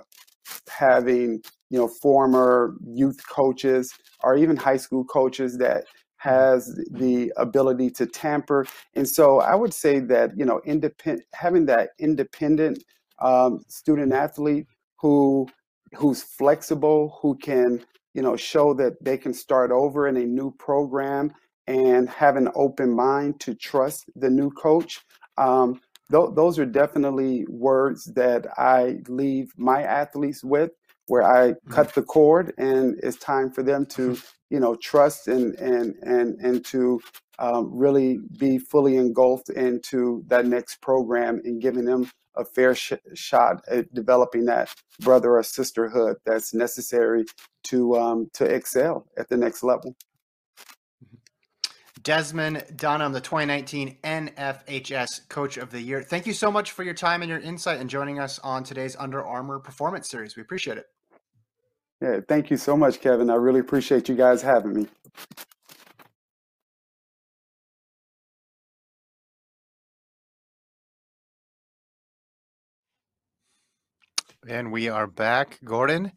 having you know former youth coaches or even high school coaches that has the ability to tamper. And so I would say that you know independent having that independent um, student athlete who who's flexible, who can you know, show that they can start over in a new program and have an open mind to trust the new coach. Um, th- those are definitely words that I leave my athletes with, where I mm-hmm. cut the cord and it's time for them to, (laughs) mm-hmm. You know, trust and and and and to um, really be fully engulfed into that next program and giving them a fair sh- shot at developing that brother or sisterhood that's necessary to um, to excel at the next level.
Desmond Dunham, the 2019 NFHS Coach of the Year. Thank you so much for your time and your insight and joining us on today's Under Armour Performance Series. We appreciate it.
Yeah, thank you so much, Kevin. I really appreciate you guys having me.
And we are back. Gordon,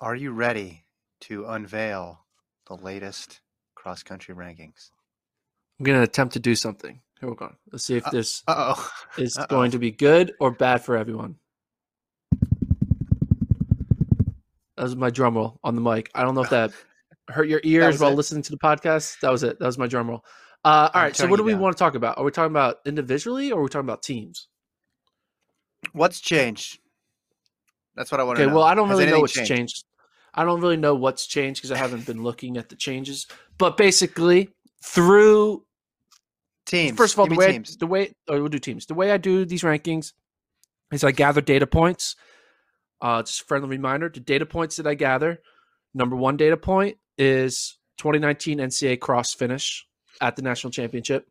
are you ready to unveil the latest cross country rankings?
I'm going to attempt to do something. Here we go. Let's see if uh, this
uh-oh.
is (laughs) uh-oh. going to be good or bad for everyone. That was my drum roll on the mic. I don't know if that (laughs) hurt your ears while it. listening to the podcast. That was it. That was my drum roll. Uh, all right. So, what do we down. want to talk about? Are we talking about individually or are we talking about teams?
What's changed? That's what I want
to
okay,
well, I don't Has really know what's changed? changed. I don't really know what's changed because I haven't been looking at the changes. But basically, through
teams.
First of all, the way, teams. the way oh, we'll do teams. The way I do these rankings is I gather data points. Uh, just a friendly reminder: the data points that I gather. Number one data point is 2019 NCAA cross finish at the national championship.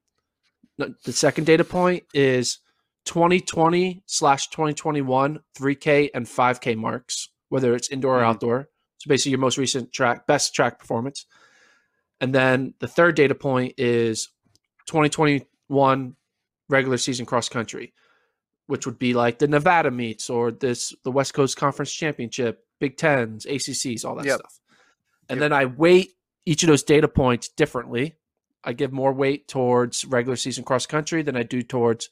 The second data point is 2020 slash 2021 3K and 5K marks, whether it's indoor mm-hmm. or outdoor. So basically, your most recent track, best track performance. And then the third data point is 2021 regular season cross country, which would be like the Nevada meets or this the West Coast Conference Championship, Big Tens, ACCs, all that yep. stuff. And yep. then I weight each of those data points differently. I give more weight towards regular season cross country than I do towards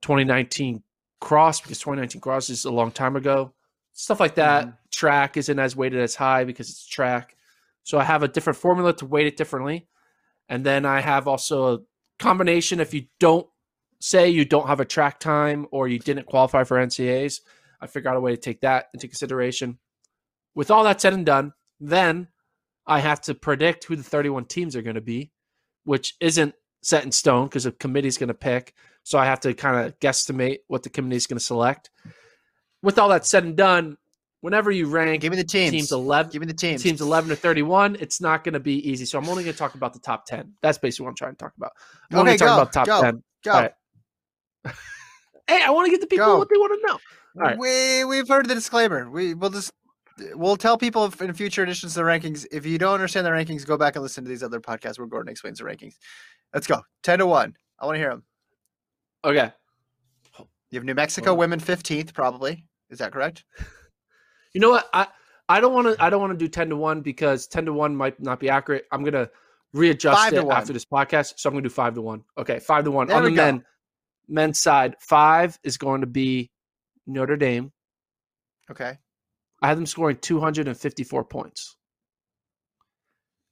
2019 cross because 2019 cross is a long time ago. Stuff like that. Mm-hmm. track isn't as weighted as high because it's track. So I have a different formula to weight it differently. And then I have also a combination if you don't say you don't have a track time or you didn't qualify for NCAAs, I figure out a way to take that into consideration. With all that said and done, then I have to predict who the 31 teams are going to be, which isn't set in stone because the committee's going to pick. So I have to kind of guesstimate what the committee is going to select. With all that said and done, whenever you rank
Give me the teams.
teams 11
Give me the teams.
teams 11 to 31 it's not going to be easy so i'm only going to talk about the top 10 that's basically what i'm trying to talk about i'm only
Okay,
talking
go,
about top
go,
10
Go.
Right. Hey i want to get the people
Go.
what they want to know All right.
We we've heard the disclaimer. We will just we'll tell people in future editions of the rankings. If you don't understand the rankings, go back and listen to these other podcasts where Gordon explains the rankings. Let's go. Ten to one. I want to hear them.
okay
You have New Mexico
Well-
women fifteenth, probably. Is that correct? (laughs)
you know what i i don't want to i don't want to do 10 to 1 because 10 to 1 might not be accurate i'm going to readjust
Five to
it
one.
after this podcast so i'm going to do 5 to 1 okay 5 to 1
There
on the
go.
men men's side 5 is going to be notre dame
Okay.
I have them scoring 254 points.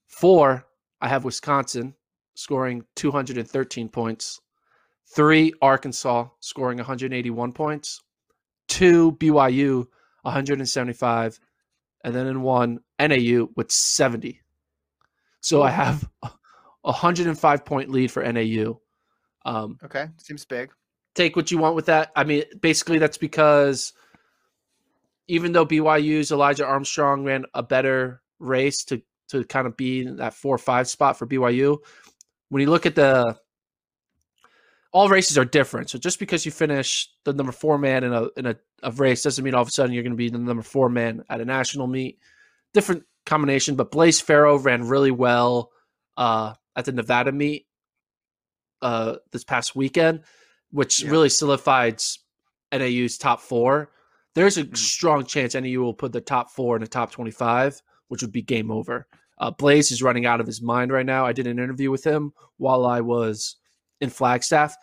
Four, I have Wisconsin scoring 213 points. Three, Arkansas scoring 181 points. Two, BYU 175. And then in one, NAU with 70. So I have a 105 point lead for NAU. Um,
Okay. Seems big.
take what you want with that. I mean, basically, that's because even though BYU's Elijah Armstrong ran a better race to to kind of be in that four or five spot for BYU, when you look at the all races are different. So just because you finish the number four man in a in a, a race doesn't mean all of a sudden you're going to be the number four man at a national meet. Different combination, but Blaise Ferro ran really well uh, at the Nevada meet uh, this past weekend, which
Yeah.
really solidified NAU's top four. There's a
Mhm.
strong chance NAU will put the top four in the top 25, which would be game over. Uh, Blaise is running out of his mind right now. I did an interview with him while I was in Flagstaff.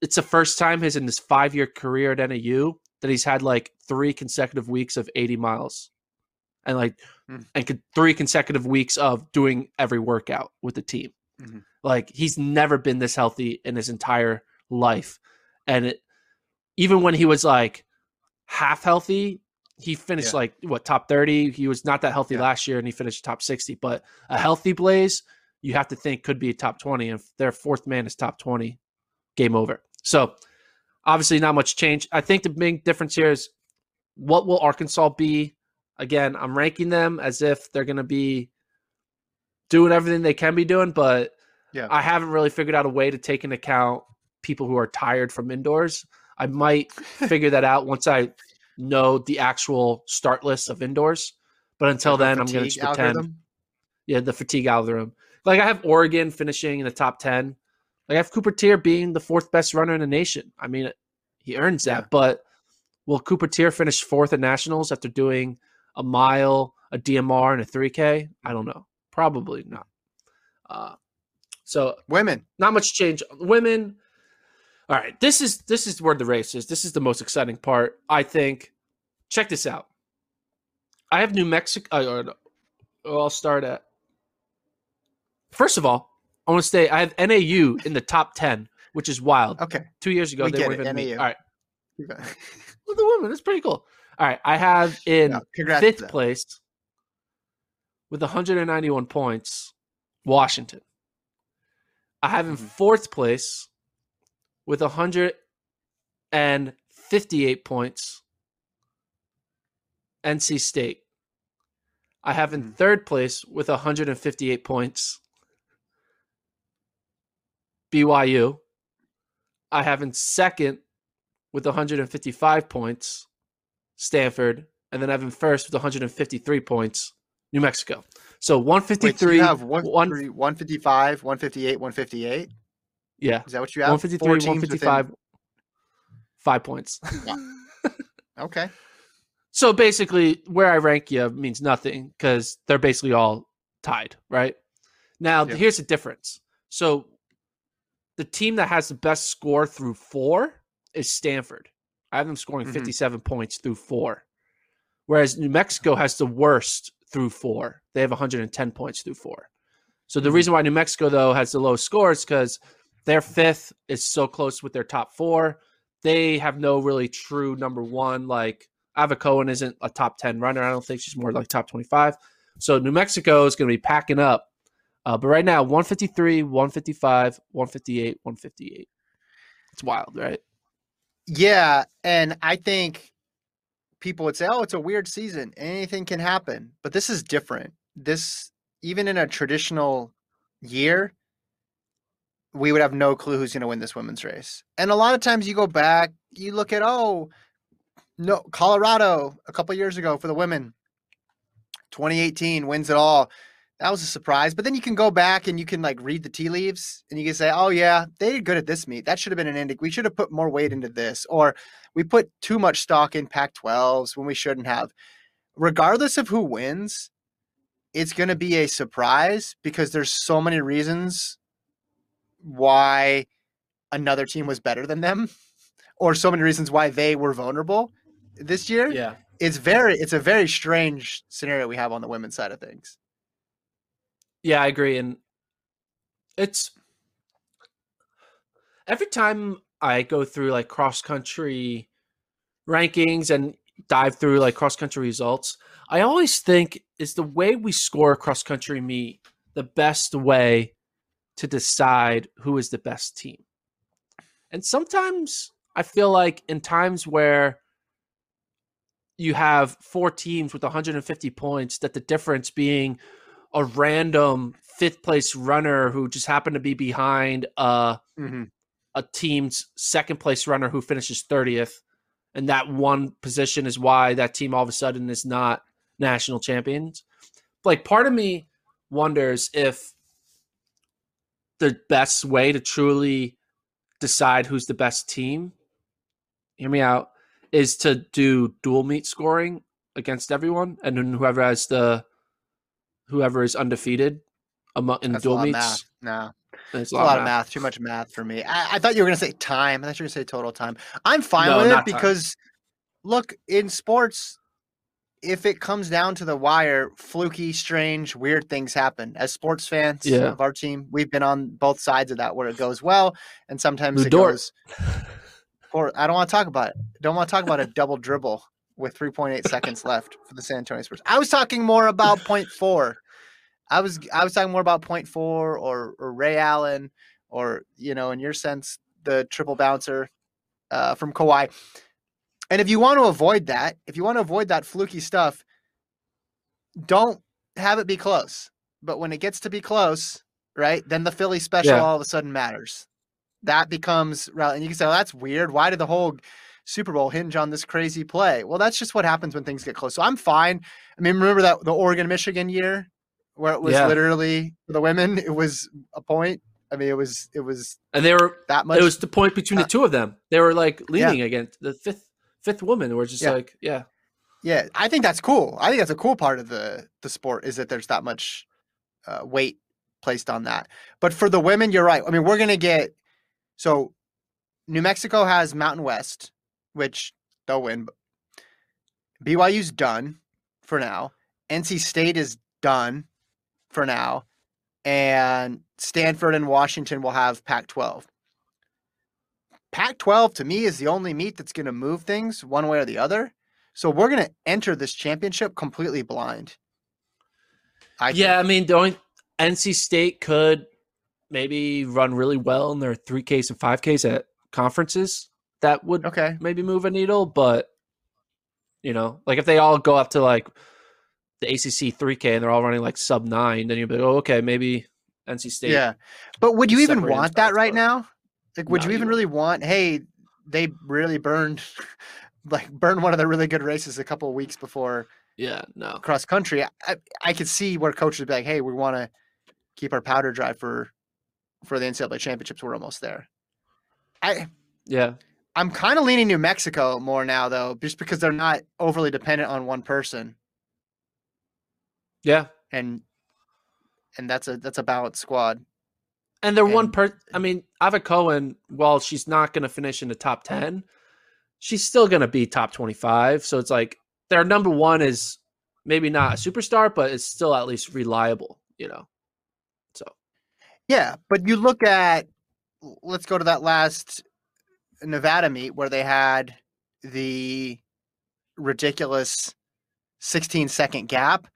It's the first time his in his five year career at NAU that he's had like three consecutive weeks of 80 miles, and like
Hmm.
and three consecutive weeks of doing every workout with the team.
Mhm.
Like he's never been this healthy in his entire life, and it, even when he was like half healthy, he finished
Yeah.
like what top 30. He was not that healthy
Yeah.
last year, and he finished top 60. But a healthy Blaise, you have to think could be a top 20. And if their fourth man is top 20, game over. So obviously not much change. I think the big difference here is what will Arkansas be? Again, I'm ranking them as if they're going to be doing everything they can be doing, but
Yeah.
I haven't really figured out a way to take into account people who are tired from indoors. I might (laughs) figure that out once I know the actual start list of indoors. But until then, I'm going to just pretend.
algorithm?
Yeah, the fatigue algorithm. Like I have Oregon finishing in the top ten. Like I have Cooper Teare being the fourth best runner in the nation. I mean, he earns that.
Yeah.
But will Cooper Teare finish fourth at nationals after doing a mile, a DMR, and a three K? I don't know. Probably not. Uh, so
Women.
not much change. Women. All right, this is this is where the race is. This is the most exciting part, I think. Check this out. I have New Mexico. Uh, uh, I'll start at. First of all, I want to say I have NAU in the top ten, which is wild.
Okay.
Two years ago,
We
they weren't
it,
even. me.
NAU.
All right, well, the women. that's pretty cool. All right, I have in
to
fifth place with 191 points, Washington. I have in
Mhm.
fourth place with 158 points, NC State. I have in
Mhm.
third place with 158 points, BYU. I have in second with 155 points, Stanford, and then I have in first with 153 points, New Mexico. So
Wait,
153.
so you have one,
one-
three, 155, 158, 158?
yeah,
Is that what you have?
153,
Four teams within-
155, five points. (laughs)
Okay.
so basically, where I rank you means nothing because they're basically all tied, right? Now,
Yeah.
here's the difference. So the team that has the best score through four is Stanford. I have them scoring
Mhm.
57 points through four. whereas New Mexico has the worst through four. They have 110 points through four. So the
Mhm.
reason why New Mexico though has the lowest scores because their fifth is so close with their top four. They have no really true number one. Like Adva Cohen isn't a top 10 runner. I don't think she's more like top 25. So New Mexico is going to be packing up. Uh, but right now, 153, 155, 158, 158. It's wild, right?
Yeah, and I think people would say, "Oh, it's a weird season. Anything can happen." But this is different. This even in a traditional year, we would have no clue who's going to win this women's race. And a lot of times you go back, you look at, "Oh, no, Colorado a couple years ago for the women, 2018 wins it all." That was a surprise. But then you can go back and you can like read the tea leaves and you can say, oh, yeah, they did good at this meet. That should have been an ending. We should have put more weight into this. Or we put too much stock in Pac 12s when we shouldn't have. Regardless of who wins, it's going to be a surprise because there's so many reasons why another team was better than them or so many reasons why they were vulnerable this year.
Yeah.
It's very it's a very strange scenario we have on the women's side of things.
Yeah, I agree. And it's every time I go through like cross country rankings and dive through like cross country results, I always think is the way we score a cross country meet the best way to decide who is the best team. And sometimes I feel like in times where you have four teams with 150 points, that the difference being a random fifth place runner who just happened to be behind uh,
Mm-hmm.
a team's second place runner who finishes 30th. And that one position is why that team all of a sudden is not national champions. Like, part of me wonders if the best way to truly decide who's the best team, hear me out, is to do dual meet scoring against everyone. And then whoever has the whoever is undefeated among in
That's
dual meets.
No.
It's
a lot of math. Too much math for me. I, I thought you were going to say time. I thought you were going to say total time. I'm fine
No,
with it
not time.
because, look, in sports, if it comes down to the wire, fluky, strange, weird things happen. As sports fans
Yeah.
of our team, we've been on both sides of that where it goes well and sometimes
The
it
door.
goes. Poor, I don't want to talk about it. Don't want to talk about a double dribble with 3.8 seconds left for the San Antonio Spurs. I was talking more about point four. I was I was talking more about point four or or Ray Allen or you know in your sense the triple bouncer uh, from Kawhi. And if you want to avoid that, if you want to avoid that fluky stuff, don't have it be close. But when it gets to be close, right, then the Philly special
Yeah.
all of a sudden matters. That becomes rel- and you can say, "Well, that's weird. Why did the whole Super Bowl hinge on this crazy play?" Well, that's just what happens when things get close. So I'm fine. I mean, remember that the Oregon Michigan year where it was
Yeah.
literally for the women, (laughs) it was a point. I mean, it was it was
And they were
that much.
it was the point between the
Uh,
two of them. They were like leaning against the fifth fifth woman. Were just
Yeah.
like, yeah,
Yeah, I think that's cool. I think that's a cool part of the the sport is that there's that much uh, weight placed on that. But for the women, you're right. I mean, we're gonna get so New Mexico has Mountain West, which they'll win. BYU's done for now. NC State is done for now, and Stanford and Washington will have Pac-12. Pac-12 to me is the only meet that's going to move things one way or the other. So we're going to enter this championship completely blind. I
yeah. I mean, the only NC State could maybe run really well in their three Ks and five Ks at conferences. That would
okay.
maybe move a needle, but you know, like if they all go up to like the ACC 3K and they're all running like sub nine, then you'd be like, oh, okay, maybe NC State.
Yeah, but would you even want that right now? Like, would
No,
you
you
even really want? Hey, they really burned, (laughs) like burned one of the really good races a couple of weeks before
yeah, no,
cross country. I, I, I could see where coaches would be like, "Hey, we want to keep our powder dry for for the NCAA championships. We're almost there." I
yeah,
I'm kind of leaning New Mexico more now, though, just because they're not overly dependent on one person,
yeah.
and and that's a that's a balanced squad.
And they're one
And-
per. I mean, Adva Cohen, while she's not going to finish in the top ten, she's still going to be top twenty-five. So it's like their number one is maybe not a superstar, but it's still at least reliable, you know. So
Yeah, but you look at let's go to that last Nevada meet where they had the ridiculous 16 second gap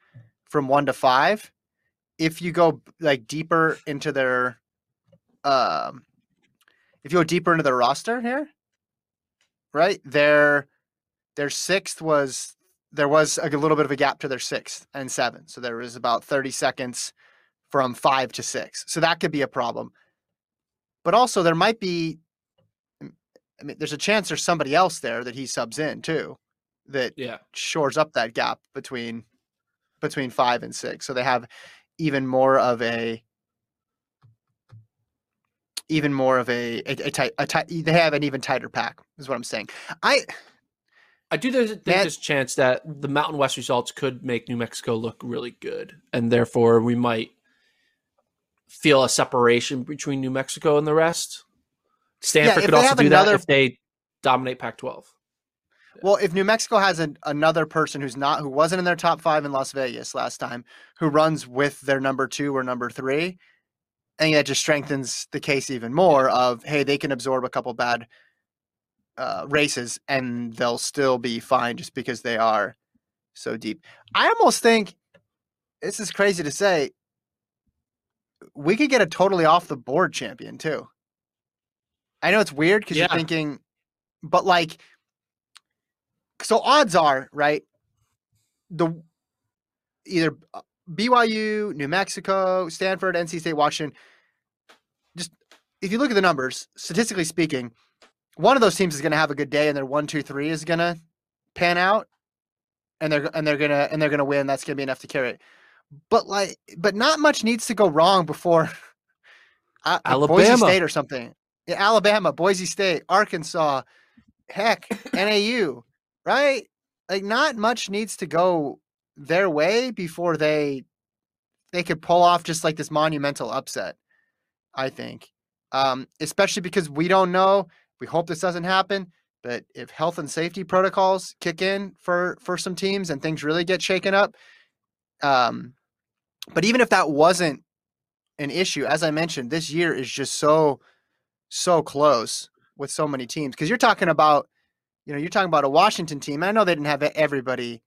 from 1 to 5. If you go like deeper into their um if you go deeper into their roster here, right? Their their sixth was there was a little bit of a gap to their sixth and seventh. So there was about 30 seconds from five to six. So that could be a problem. But also there might be I mean, there's a chance there's somebody else there that he subs in too that
yeah,
shores up that gap between between five and six. So they have even more of a even more of a a, a tight a tight they have an even tighter pack is what I'm saying. I
I do there's, think there's a chance that the Mountain West results could make New Mexico look really good, and therefore we might feel a separation between New Mexico and the rest. Stanford
if
could also do
another-
that if they dominate Pac-12.
Well, if New Mexico has an, another person who's not who wasn't in their top five in Las Vegas last time, who runs with their number two or number three, I think that just strengthens the case even more of hey, they can absorb a couple bad uh, races and they'll still be fine just because they are so deep. I almost think this is crazy to say. We could get a totally off the board champion too. I know it's weird because
Yeah.
you're thinking, but like so odds are right the either uh, BYU, New Mexico, Stanford, NC State, Washington. Just if you look at the numbers, statistically speaking, one of those teams is going to have a good day, and their one, two, three is going to pan out, and they're and they're gonna and they're gonna win. That's gonna be enough to carry it. But like, but not much needs to go wrong before (laughs) uh, like Boise
Alabama.
State or something. Alabama, Boise State, Arkansas, heck, (laughs) NAU, right? Like, not much needs to go their way before they they could pull off just like this monumental upset. I think, um, especially because we don't know. We hope this doesn't happen. But if health and safety protocols kick in for for some teams and things really get shaken up, um, but even if that wasn't an issue, as I mentioned, this year is just so so close with so many teams because you're talking about you know you're talking about a Washington team. I know they didn't have everybody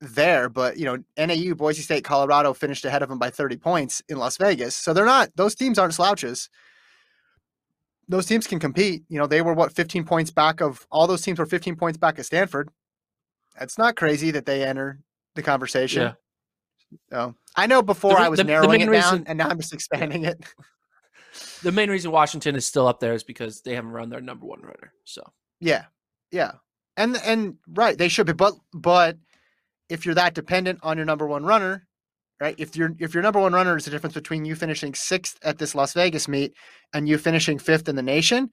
there, but you know NAU, Boise State, Colorado finished ahead of them by 30 points in Las Vegas. So they're not those teams aren't slouches. Those teams can compete. You know they were what 15 points back of all those teams were 15 points back of Stanford. It's not crazy that they enter the conversation.
Yeah.
So I know before
re-
I was
the- the
narrowing
main
it down,
reason-
and now I'm just expanding it.
The main reason Washington is still up there is because they haven't run their number one runner. So
Yeah, yeah, and and right, they should be. But but if you're that dependent on your number one runner, right? If your if your number one runner is the difference between you finishing sixth at this Las Vegas meet and you finishing fifth in the nation,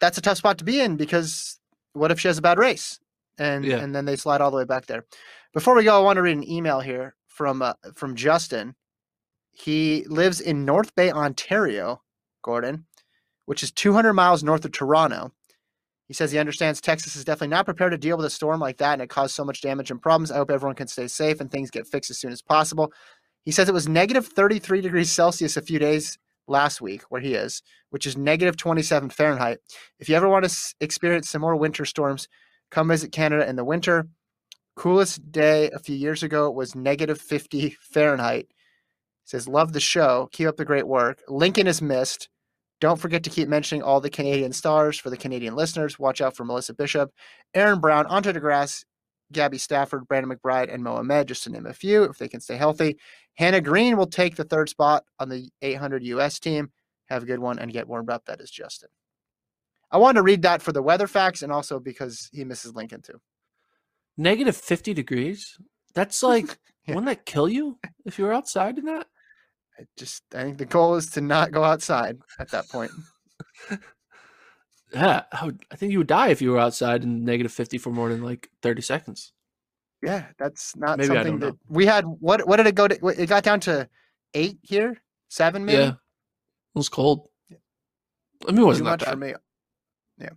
that's a tough spot to be in because what if she has a bad race and
Yeah.
and then they slide all the way back there? Before we go, I want to read an email here from uh, from Justin. He lives in North Bay, Ontario, Gordon, which is 200 miles north of Toronto. He says he understands Texas is definitely not prepared to deal with a storm like that and it caused so much damage and problems. I hope everyone can stay safe and things get fixed as soon as possible. He says it was negative 33 degrees Celsius a few days last week where he is, which is negative 27 Fahrenheit. If you ever want to experience some more winter storms, come visit Canada in the winter. Coolest day a few years ago was negative 50 Fahrenheit. Says, Love the show. Keep up the great work. Lincoln is missed. Don't forget to keep mentioning all the Canadian stars for the Canadian listeners. Watch out for Melissa Bishop, Aaron Brown, Andre De Grasse, Gabby Stafford, Brandon McBride, and Mohamed, just to name a few, if they can stay healthy. Hannah Green will take the third spot on the 800 US team. Have a good one and get warmed up. That is Justin. I wanted to read that for the weather facts and also because he misses Lincoln too.
negative fifty degrees. That's like (laughs)
Yeah.
wouldn't that kill you if you were outside in that?
I just, I think the goal is to not go outside at that point. (laughs)
Yeah, I, would, I think you would die if you were outside in negative fifty for more than like thirty seconds.
Yeah, that's not
Maybe I
something
don't
that
know.
we had. What what did it go to? It got down to eight here, seven maybe.
Yeah, it was cold. I mean, it wasn't
Too
that
much for
bad.
me. Yeah.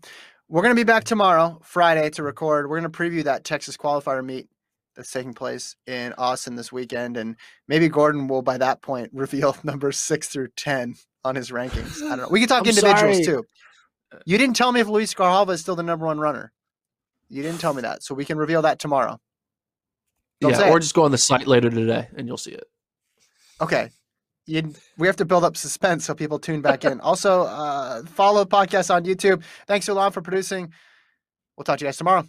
We're going to be back tomorrow, Friday, to record. We're going to preview that Texas qualifier meet that's taking place in Austin this weekend. And maybe Gordon will, by that point, (laughs) reveal numbers six through 10 on his rankings. I don't know. We can (laughs) talk
I'm
individuals
sorry.
too. You didn't tell me if Luis Grijalva is still the number one runner. You didn't tell me that. So we can reveal that tomorrow. Don't
yeah, or
it.
just go on the site later today and you'll see it.
Okay. You, we have to build up suspense so people tune back in. (laughs) Also, uh, follow the podcast on YouTube. Thanks Alon for producing. We'll talk to you guys tomorrow.